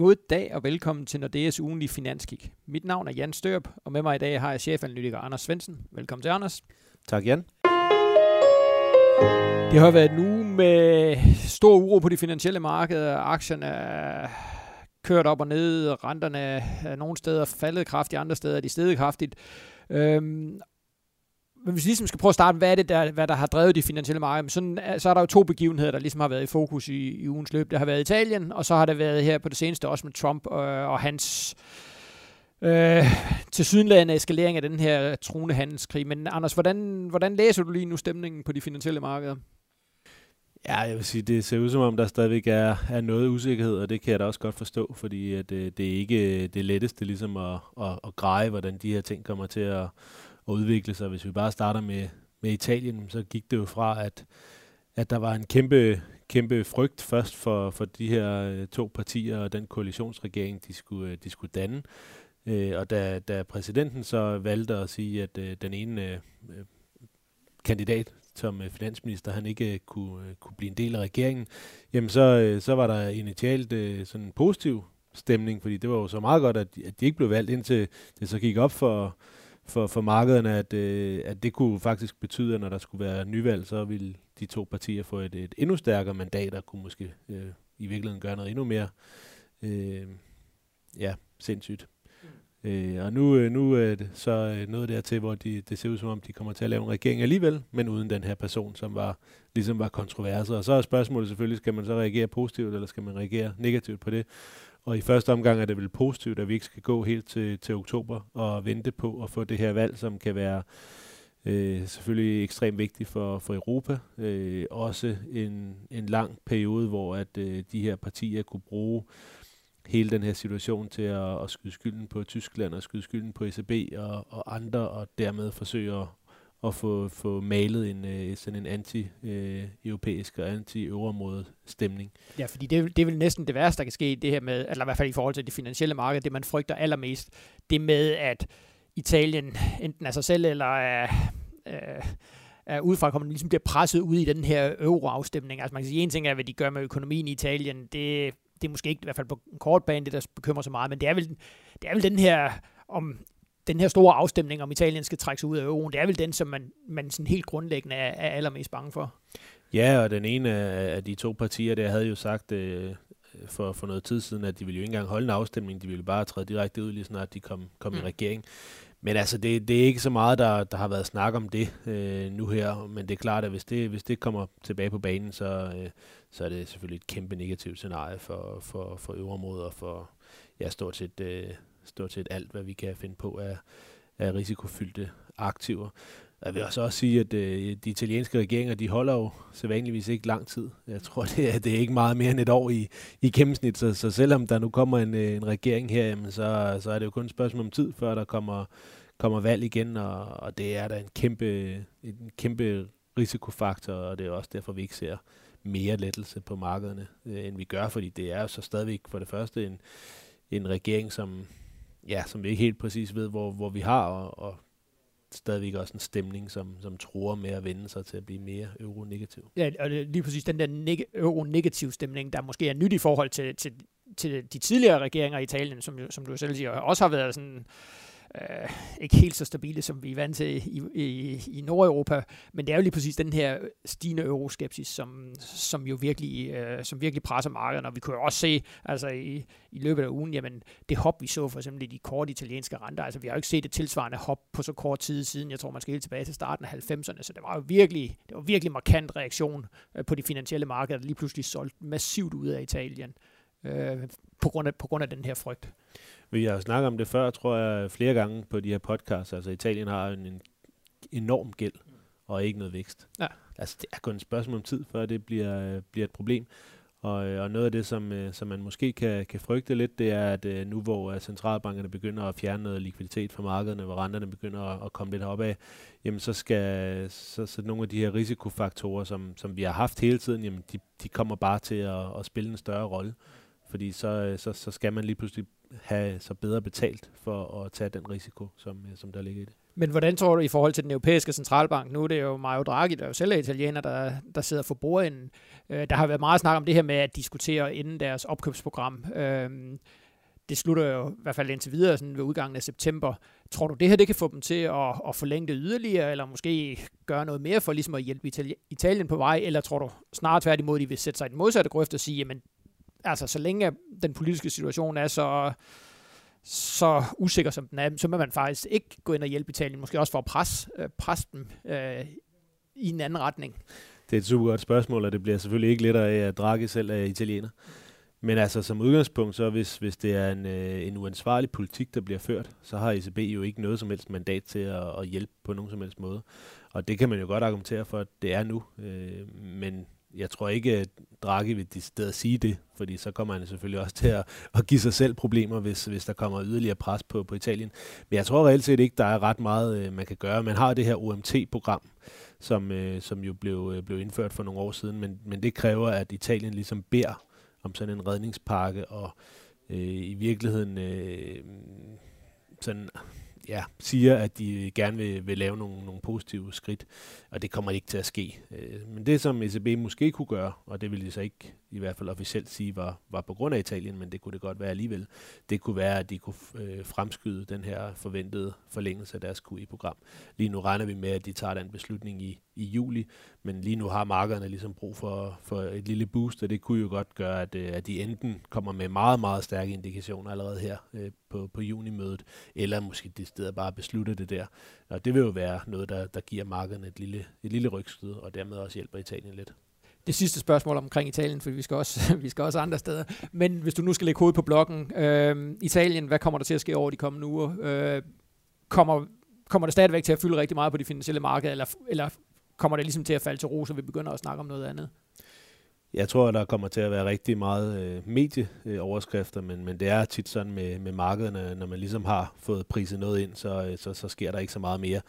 God dag og velkommen til Nordeas ugenlige finanskik. Mit navn er Jan Størp, og med mig i dag har jeg chefanalytiker Anders Svensen. Velkommen til, Anders. Tak, Jan. Det har været en uge med stor uro på de finansielle markeder. Aktierne er kørt op og ned, renterne er nogle steder faldet kraftigt, andre steder er de steget kraftigt. Øhm, men hvis vi ligesom skal prøve at starte, hvad er det, der, hvad der har drevet de finansielle markeder, sådan, så er der jo to begivenheder, der ligesom har været i fokus i, i ugens løb. Det har været Italien, og så har det været her på det seneste også med Trump og, og hans øh, tilsyneladende eskalering af den her truende handelskrig. Men Anders, hvordan, hvordan læser du lige nu stemningen på de finansielle markeder? Ja, jeg vil sige, det ser ud som om, der stadigvæk er, er noget usikkerhed, og det kan jeg da også godt forstå, fordi at, det, det er ikke øh, det letteste ligesom at, at, at greje, hvordan de her ting kommer til at, at udvikle sig. Hvis vi bare starter med, med Italien, så gik det jo fra, at, at der var en kæmpe, kæmpe frygt først for, for de her øh, to partier og den koalitionsregering, de skulle, øh, de skulle danne. Øh, og da, da præsidenten så valgte at sige, at øh, den ene kandidat som finansminister, han ikke kunne, kunne blive en del af regeringen, jamen så, så var der initialt sådan en positiv stemning, fordi det var jo så meget godt, at, at de ikke blev valgt, indtil det så gik op for, for, for markederne, at, øh, at det kunne faktisk betyde, at når der skulle være nyvalg, så ville de to partier få et, et endnu stærkere mandat, og kunne måske øh, i virkeligheden gøre noget endnu mere øh, ja, sindssygt. Mm. Øh, og nu, øh, nu er det så øh, noget dertil, hvor de, det ser ud som om, de kommer til at lave en regering alligevel, men uden den her person, som var ligesom var kontroverset. Og så er spørgsmålet selvfølgelig, skal man så reagere positivt, eller skal man reagere negativt på det? Og i første omgang er det vel positivt, at vi ikke skal gå helt til, til oktober og vente på at få det her valg, som kan være øh, selvfølgelig ekstremt vigtigt for, for Europa. Øh, også en, en lang periode, hvor at øh, de her partier kunne bruge hele den her situation til at, at skyde skylden på Tyskland og skyde skylden på ECB og, og andre, og dermed forsøge at, at få, få malet en øh, sådan en anti-europæisk og anti-euroområde stemning. Ja, fordi det, det er vel næsten det værste, der kan ske, det her med, eller i hvert fald i forhold til det finansielle marked, det man frygter allermest, det med, at Italien enten af sig selv, eller af, er, er udefra kommer, ligesom bliver presset ud i den her euroafstemning. Altså man kan sige, en ting er, hvad de gør med økonomien i Italien, det, det er måske ikke, i hvert fald på en kort bane, det der bekymrer så meget, men det er vel, det er vel den her, om den her store afstemning, om Italien skal trække sig ud af euroen, det er vel den, som man, man sådan helt grundlæggende er, er allermest bange for. Ja, og den ene af de to partier, der havde jo sagt øh, for, for noget tid siden, at de ville jo ikke engang holde en afstemning, de ville bare træde direkte ud, lige snart de kom, kom mm. i regering. Men altså, det, det er ikke så meget, der, der har været snak om det øh, nu her, men det er klart, at hvis det, hvis det kommer tilbage på banen, så, øh, så er det selvfølgelig et kæmpe negativt scenarie for, for, for øvrige og for ja, stort set øh, stort set alt, hvad vi kan finde på af, af risikofyldte aktiver. Jeg vil også, også sige, at øh, de italienske regeringer, de holder jo sædvanligvis ikke lang tid. Jeg tror, det er, det er ikke meget mere end et år i, i gennemsnit, så, så selvom der nu kommer en, øh, en regering her, jamen, så, så er det jo kun et spørgsmål om tid, før der kommer, kommer valg igen, og, og det er da en kæmpe, en kæmpe risikofaktor, og det er også derfor, vi ikke ser mere lettelse på markederne, øh, end vi gør, fordi det er jo så stadigvæk for det første en, en regering, som ja, som vi ikke helt præcis ved, hvor, hvor vi har, og, og stadigvæk også en stemning, som, som tror med at vende sig til at blive mere euronegativ. Ja, og det, lige præcis den der neg- euronegativ stemning, der måske er nyt i forhold til, til, til de tidligere regeringer i Italien, som, som du selv siger, også har været sådan øh, ikke helt så stabile, som vi er vant til i, i, i Nordeuropa, men det er jo lige præcis den her stigende euroskepsis, som, som jo virkelig, øh, som virkelig presser markedet, og vi kunne jo også se altså i, i løbet af ugen, jamen det hop, vi så for eksempel i de korte italienske renter, altså vi har jo ikke set et tilsvarende hop på så kort tid siden, jeg tror man skal helt tilbage til starten af 90'erne, så det var jo virkelig, det var virkelig markant reaktion øh, på de finansielle markeder, der lige pludselig solgte massivt ud af Italien øh, på, grund af, på grund af den her frygt. Vi har snakket om det før, tror jeg, flere gange på de her podcasts. Altså Italien har en, en enorm gæld og ikke noget vækst. Ja. Altså det er kun et spørgsmål om tid, før det bliver, bliver et problem. Og, og noget af det, som, øh, som man måske kan, kan frygte lidt, det er, at øh, nu hvor centralbankerne begynder at fjerne noget likviditet fra markederne, hvor renterne begynder at, at komme lidt opad, jamen så skal så, så nogle af de her risikofaktorer, som, som vi har haft hele tiden, jamen de, de kommer bare til at, at spille en større rolle. Fordi så, øh, så, så skal man lige pludselig have så bedre betalt for at tage den risiko, som, øh, som der ligger i det. Men hvordan tror du i forhold til den europæiske centralbank? Nu er det jo Mario Draghi, der er jo selv er italiener, der, der sidder for bordenden. Øh, der har været meget snak om det her med at diskutere inden deres opkøbsprogram. Øh, det slutter jo i hvert fald indtil videre sådan ved udgangen af september. Tror du, det her det kan få dem til at, at forlænge det yderligere, eller måske gøre noget mere for ligesom at hjælpe Italien på vej, eller tror du snarere tværtimod, de vil sætte sig i den modsatte grøft og sige, jamen, altså så længe den politiske situation er så, så usikker som den er, så må man faktisk ikke gå ind og hjælpe Italien, måske også for at presse, øh, presse dem øh, i en anden retning. Det er et super godt spørgsmål, og det bliver selvfølgelig ikke lettere af, at Draghi selv er italiener. Men altså som udgangspunkt, så hvis, hvis det er en, øh, en uansvarlig politik, der bliver ført, så har ECB jo ikke noget som helst mandat til at, at hjælpe på nogen som helst måde. Og det kan man jo godt argumentere for, at det er nu. Øh, men jeg tror ikke, at Draghi vil decideret sige det, fordi så kommer han selvfølgelig også til at, at give sig selv problemer, hvis, hvis der kommer yderligere pres på, på Italien. Men jeg tror reelt set ikke, der er ret meget, øh, man kan gøre. Man har det her OMT-program, som, øh, som jo blev, øh, blev indført for nogle år siden, men, men det kræver, at Italien ligesom beder om sådan en redningspakke, og øh, i virkeligheden øh, sådan ja, siger, at de øh, gerne vil, vil lave nogle, nogle positive skridt, og det kommer ikke til at ske. Øh, men det, som ECB måske kunne gøre, og det vil de så ikke i hvert fald officielt sige, var, var på grund af Italien, men det kunne det godt være alligevel, det kunne være, at de kunne øh, fremskyde den her forventede forlængelse af deres QE-program. Lige nu regner vi med, at de tager den beslutning i, i juli, men lige nu har markederne ligesom brug for, for et lille boost, og det kunne jo godt gøre, at, øh, at de enten kommer med meget, meget stærke indikationer allerede her øh, på, på junimødet, eller måske de steder bare beslutte det der. Og det vil jo være noget, der, der giver markederne et lille, et lille rygstød, og dermed også hjælper Italien lidt det sidste spørgsmål omkring Italien, for vi skal også, vi skal også andre steder. Men hvis du nu skal lægge hovedet på blokken, øh, Italien, hvad kommer der til at ske over de kommende uger? Øh, kommer, kommer det stadigvæk til at fylde rigtig meget på de finansielle markeder, eller, eller kommer det ligesom til at falde til ro, så vi begynder at snakke om noget andet? Jeg tror, at der kommer til at være rigtig meget øh, medieoverskrifter, men, men det er tit sådan med, med markederne, når man ligesom har fået priset noget ind, så, øh, så, så sker der ikke så meget mere.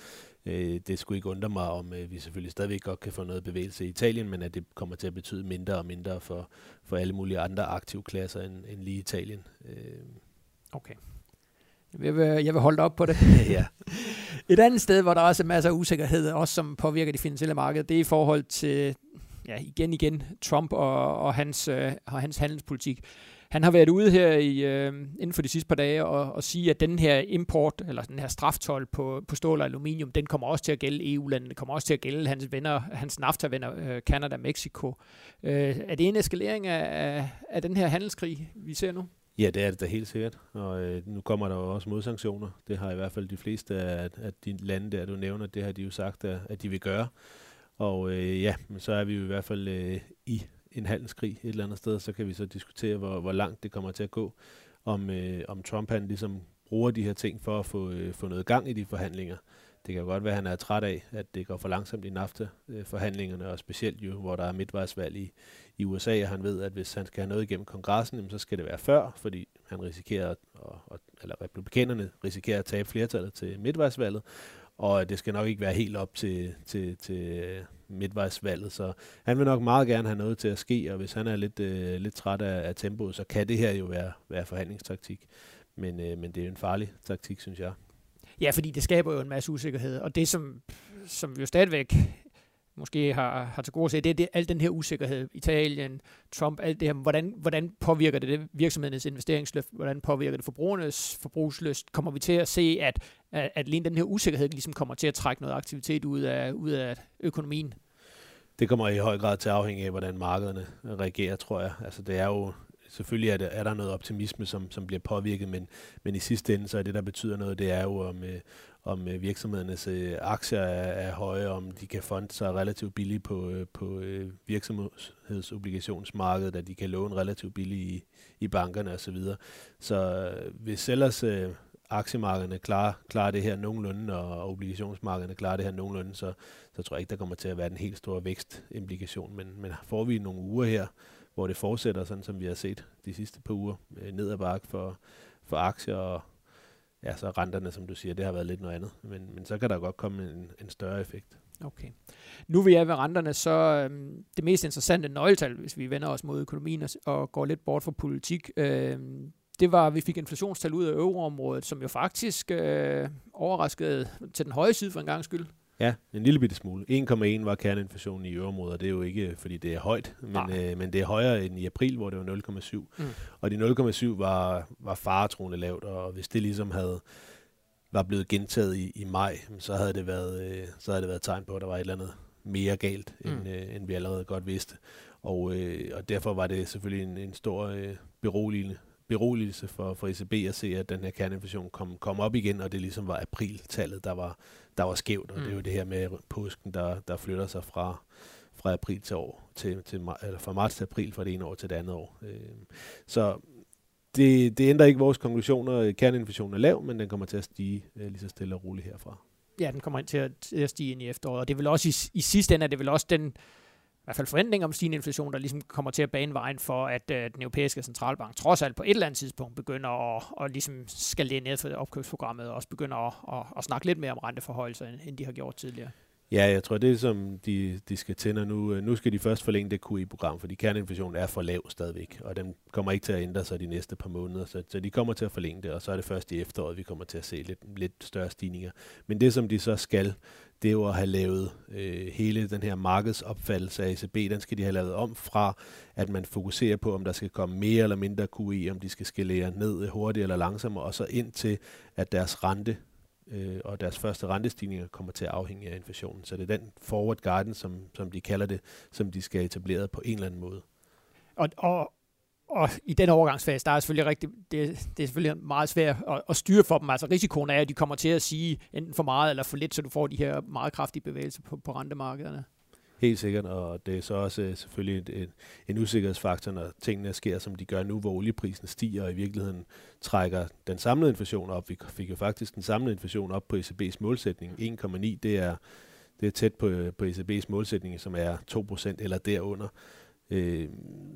Øh, det skulle ikke undre mig, om øh, vi selvfølgelig stadigvæk godt kan få noget bevægelse i Italien, men at det kommer til at betyde mindre og mindre for, for alle mulige andre aktive klasser end, end lige Italien. Øh. Okay. Jeg vil, jeg vil holde op på det. ja. Et andet sted, hvor der også er masser af usikkerhed, også som påvirker de finansielle markeder, det er i forhold til, ja, igen igen, Trump og, og, hans, øh, og hans handelspolitik. Han har været ude her i, øh, inden for de sidste par dage og, og sige, at den her import, eller den her straftol på, på stål og aluminium, den kommer også til at gælde EU-landene, det kommer også til at gælde hans venner, hans NAFTA-venner, øh, Canada, Mexico. Øh, er det en eskalering af, af, af den her handelskrig, vi ser nu? Ja, det er det da helt sikkert, og øh, nu kommer der jo også modsanktioner. Det har i hvert fald de fleste af, af de lande der, du nævner, det har de jo sagt, at, at de vil gøre. Og øh, ja, men så er vi jo i hvert fald øh, i en handelskrig et eller andet sted, så kan vi så diskutere, hvor, hvor langt det kommer til at gå. Om, øh, om Trump han ligesom bruger de her ting for at få, øh, få noget gang i de forhandlinger. Det kan godt være, at han er træt af, at det går for langsomt i NAFTA-forhandlingerne, og specielt jo, hvor der er midtvejsvalg i, i USA, og han ved, at hvis han skal have noget igennem kongressen, jamen, så skal det være før, fordi han risikerer, at, og, eller republikanerne risikerer at tabe flertallet til midtvejsvalget, og det skal nok ikke være helt op til, til, til midtvejsvalget, så han vil nok meget gerne have noget til at ske, og hvis han er lidt, øh, lidt træt af, af tempoet, så kan det her jo være, være forhandlingstaktik. Men, øh, men det er en farlig taktik, synes jeg. Ja, fordi det skaber jo en masse usikkerhed, og det som, som vi jo stadigvæk måske har, har til gode at se, det er det, al den her usikkerhed, Italien, Trump, alt det her, hvordan, hvordan påvirker det, det virksomhedernes investeringsløft, hvordan påvirker det forbrugernes forbrugslyst, kommer vi til at se, at, at, at lige den her usikkerhed ligesom kommer til at trække noget aktivitet ud af, ud af økonomien? Det kommer i høj grad til at afhænge af, hvordan markederne reagerer, tror jeg. Altså det er jo selvfølgelig er, det, er der noget optimisme, som, som bliver påvirket, men, men i sidste ende, så er det, der betyder noget, det er jo, om, øh, om øh, virksomhedernes øh, aktier er, er høje, om de kan fonde sig relativt billigt på, øh, på øh, virksomhedsobligationsmarkedet, at de kan låne relativt billigt i, i bankerne osv. Så, så øh, hvis ellers øh, aktiemarkederne klarer, klarer det her nogenlunde, og obligationsmarkederne klarer det her nogenlunde, så, så tror jeg ikke, der kommer til at være en helt stor vækstimplikation. Men, men får vi nogle uger her, hvor det fortsætter, sådan som vi har set de sidste par uger, øh, ned ad bakke for, for aktier, og ja, så renterne, som du siger, det har været lidt noget andet. Men, men så kan der godt komme en, en større effekt. Okay. Nu vil jeg ved renterne, så øhm, det mest interessante nøgletal, hvis vi vender os mod økonomien og, og går lidt bort fra politik, øhm, det var, at vi fik inflationstal ud af euroområdet, som jo faktisk øh, overraskede til den høje side for en gang skyld. Ja, en lille bitte smule. 1,1 var kerneinflationen i euroområdet, og det er jo ikke, fordi det er højt, men, øh, men det er højere end i april, hvor det var 0,7. Mm. Og de 0,7 var, var faretroende lavt, og hvis det ligesom havde var blevet gentaget i, i maj, så havde det været øh, så havde det været tegn på, at der var et eller andet mere galt, mm. end, øh, end vi allerede godt vidste. Og, øh, og derfor var det selvfølgelig en, en stor øh, beroligende beroligelse for, for ECB at se, at den her kerneinflation kom, kom op igen, og det ligesom var apriltallet, der var, der var skævt, og mm. det er jo mm. det her med påsken, der, der flytter sig fra, fra april til år, til, til, eller fra marts til april, fra det ene år til det andet år. Øh, så det, det ændrer ikke vores konklusioner. Kerneinflationen er lav, men den kommer til at stige øh, lige så stille og roligt herfra. Ja, den kommer ind til at, til at stige ind i efteråret, og det vil også i, i sidste ende, er det vil også den, i hvert fald forventning om stigende inflation, der ligesom kommer til at bane vejen for, at øh, den europæiske centralbank trods alt på et eller andet tidspunkt begynder at, at ligesom skalere ned for opkøbsprogrammet, og også begynder at, at, at snakke lidt mere om renteforholdelser, end de har gjort tidligere. Ja, jeg tror, det er som de, de skal tænde nu, øh, nu skal de først forlænge det QE-program, fordi kerneinflationen er for lav stadigvæk, og den kommer ikke til at ændre sig de næste par måneder, så, så de kommer til at forlænge det, og så er det først i efteråret, vi kommer til at se lidt, lidt større stigninger. Men det, som de så skal, det er jo at have lavet øh, hele den her markedsopfattelse af ECB, den skal de have lavet om fra, at man fokuserer på, om der skal komme mere eller mindre QE, om de skal skalere ned hurtigt eller langsommere, og så ind til, at deres rente øh, og deres første rentestigninger kommer til at afhænge af inflationen. Så det er den forward garden, som, som de kalder det, som de skal etablere på en eller anden måde. Og, og, og i den overgangsfase, der er selvfølgelig rigtig, det, det er selvfølgelig meget svært at, at styre for dem. Altså risikoen er, at de kommer til at sige enten for meget eller for lidt, så du får de her meget kraftige bevægelser på, på rentemarkederne. Helt sikkert, og det er så også øh, selvfølgelig en, en usikkerhedsfaktor, når tingene sker, som de gør nu, hvor olieprisen stiger, og i virkeligheden trækker den samlede inflation op. Vi fik jo faktisk den samlede inflation op på ECB's målsætning. 1,9, det er, det er tæt på, øh, på ECB's målsætning, som er 2% eller derunder. Øh,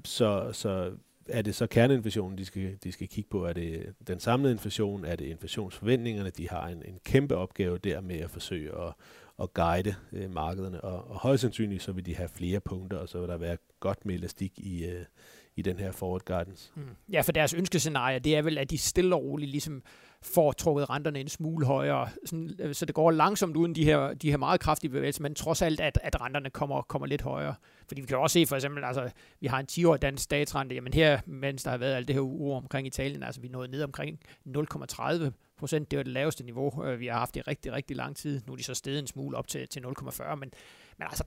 så, så er det så kerneinflationen, de skal, de skal kigge på? Er det den samlede inflation? Er det inflationsforventningerne? De har en, en kæmpe opgave der med at forsøge at, at guide øh, markederne, og, og højst sandsynligt så vil de have flere punkter, og så vil der være godt med elastik i, øh, i den her forward guidance. Mm. Ja, for deres ønskescenarie, det er vel, at de stille og roligt ligesom får trukket renterne en smule højere, sådan, øh, så det går langsomt uden de her, de her meget kraftige bevægelser, men trods alt, at, at renterne kommer, kommer lidt højere. Fordi vi kan også se for eksempel, altså, vi har en 10-årig dansk statsrente, jamen her, mens der har været alt det her uro omkring Italien, altså vi nåede ned omkring 0,30 procent, det var det laveste niveau, øh, vi har haft i rigtig, rigtig lang tid. Nu er de så steget en smule op til, til 0,40, men, men altså,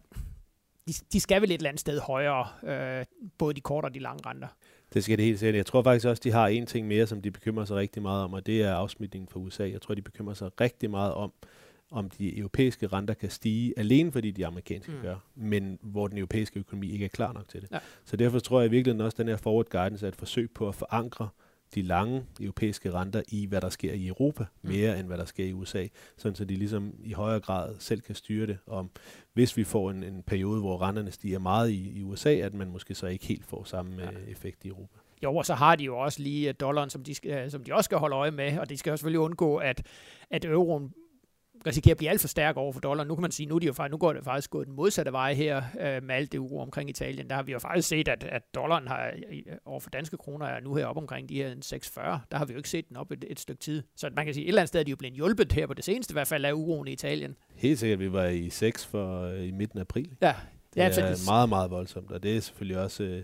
de, de skal vel et eller andet sted højere, øh, både de korte og de lange renter. Det skal det helt sikkert. Jeg tror faktisk også, de har en ting mere, som de bekymrer sig rigtig meget om, og det er afsmitningen fra USA. Jeg tror, de bekymrer sig rigtig meget om, om de europæiske renter kan stige, alene fordi de amerikanske mm. gør, men hvor den europæiske økonomi ikke er klar nok til det. Ja. Så derfor tror jeg virkelig også, at den her forward guidance er et forsøg på at forankre øh, de lange europæiske renter i, hvad der sker i Europa, mm. mere mm. end hvad der sker i USA, sådan så de ligesom i højere grad selv kan styre det. Om hvis vi får en, en periode, hvor renterne stiger meget i, i USA, at man måske så ikke helt får samme ja. Øh, effekt i Europa. Jo, og så har de jo også lige dollaren, som de, skal, som de også skal holde øje med, og de skal jo selvfølgelig undgå, at, at euroen risikerer at blive alt for stærk over for dollar. Nu kan man sige, nu, er de jo faktisk, nu går det faktisk gået den modsatte vej her øh, med alt det uro omkring Italien. Der har vi jo faktisk set, at, at dollaren har over for danske kroner er nu her op omkring de her 6,40. Der har vi jo ikke set den op et, et stykke tid. Så man kan sige, at et eller andet sted er de jo blevet hjulpet her på det seneste, i hvert fald af uroen i Italien. Helt sikkert, vi var i 6 for øh, i midten af april. Ja. Det er ja, meget, meget voldsomt, og det er selvfølgelig også... Øh,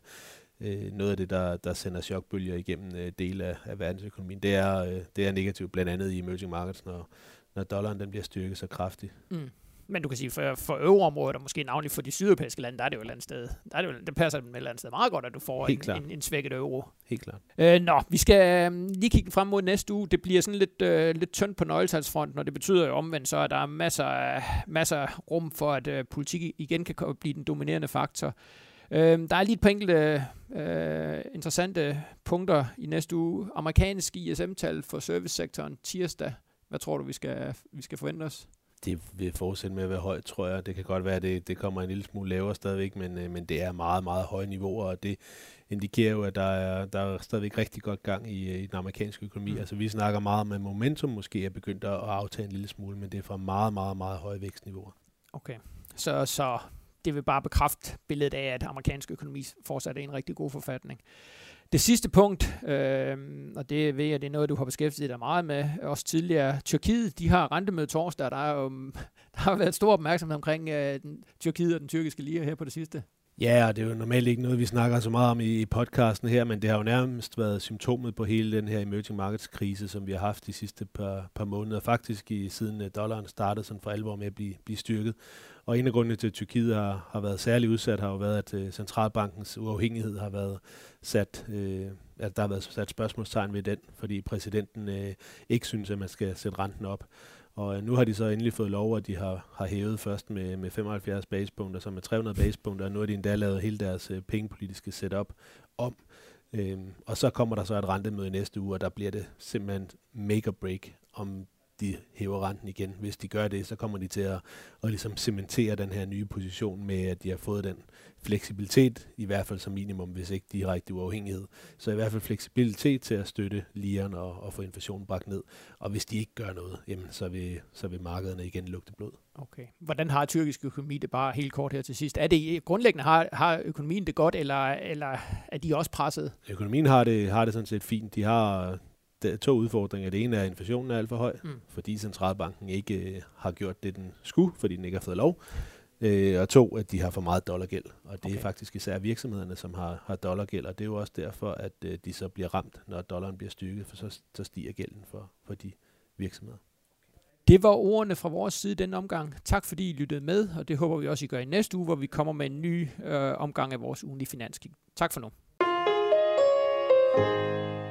øh, noget af det, der, der sender chokbølger igennem øh, dele af, af verdensøkonomien. Det er, øh, det er negativt, blandt andet i emerging markets, når, når dollaren den bliver styrket så kraftigt. Mm. Men du kan sige, for, for øvreområdet, og måske navnligt for de sydeuropæiske lande, der er det jo et eller andet sted. Der er det, jo, det passer dem et eller andet sted meget godt, at du får en, en, en svækket euro. Helt klart. Øh, nå, vi skal øh, lige kigge frem mod næste uge. Det bliver sådan lidt, øh, lidt tyndt på nøgletalsfronten, og det betyder jo omvendt så, at der er masser, masser rum for, at øh, politik igen kan blive den dominerende faktor. Øh, der er lige et par enkelte øh, interessante punkter i næste uge. Amerikansk ISM-tal for servicesektoren tirsdag hvad tror du, vi skal, vi skal forvente os? Det vil fortsætte med at være højt, tror jeg. Det kan godt være, at det, det kommer en lille smule lavere stadigvæk, men, øh, men det er meget, meget høje niveauer, og det indikerer jo, at der er, der er stadigvæk rigtig godt gang i, øh, i den amerikanske økonomi. Mm. Altså vi snakker meget om, at momentum måske er begyndt at aftage en lille smule, men det er fra meget, meget, meget høje vækstniveauer. Okay, så, så det vil bare bekræfte billedet af, at amerikansk økonomi fortsat er en rigtig god forfatning. Det sidste punkt, øh, og det ved jeg, det er noget, du har beskæftiget dig meget med, også tidligere. Tyrkiet, de har rentemøde torsdag, der, er jo, der har været stor opmærksomhed omkring øh, den, Tyrkiet og den tyrkiske lige her på det sidste. Ja, og det er jo normalt ikke noget, vi snakker så meget om i, i podcasten her, men det har jo nærmest været symptomet på hele den her emerging markets krise, som vi har haft de sidste par, par måneder. Faktisk i, siden øh, dollaren startede sådan for alvor med at blive, blive styrket. Og en af grundene til, at Tyrkiet har, har været særlig udsat, har jo været, at øh, centralbankens uafhængighed har været sat, øh, at der har været sat spørgsmålstegn ved den, fordi præsidenten øh, ikke synes, at man skal sætte renten op. Og øh, nu har de så endelig fået lov, at de har, har hævet først med, med 75 basepunkter, så med 300 basepunkter, og nu har de endda lavet hele deres øh, pengepolitiske setup om. Øhm, og så kommer der så et rentemøde næste uge, og der bliver det simpelthen make or break, om de hæver renten igen. Hvis de gør det, så kommer de til at, at ligesom cementere den her nye position med, at de har fået den fleksibilitet, i hvert fald som minimum, hvis ikke direkte uafhængighed. Så i hvert fald fleksibilitet til at støtte lieren og, og få inflationen bragt ned. Og hvis de ikke gør noget, jamen, så, vil, så vil markederne igen lugte blod. Okay. Hvordan har tyrkisk økonomi det bare helt kort her til sidst? Er det grundlæggende, har, har økonomien det godt, eller, eller er de også presset? Økonomien har det, har det sådan set fint. De har to udfordringer. Det ene er, at inflationen er alt for høj, mm. fordi centralbanken ikke øh, har gjort det, den skulle, fordi den ikke har fået lov. Øh, og to, at de har for meget dollargæld. Og det okay. er faktisk især virksomhederne, som har, har dollargæld, og det er jo også derfor, at øh, de så bliver ramt, når dollaren bliver styrket, for så, så stiger gælden for, for de virksomheder. Det var ordene fra vores side den omgang. Tak fordi I lyttede med, og det håber vi også, I gør i næste uge, hvor vi kommer med en ny øh, omgang af vores ugenlige finanskig. Tak for nu. thank you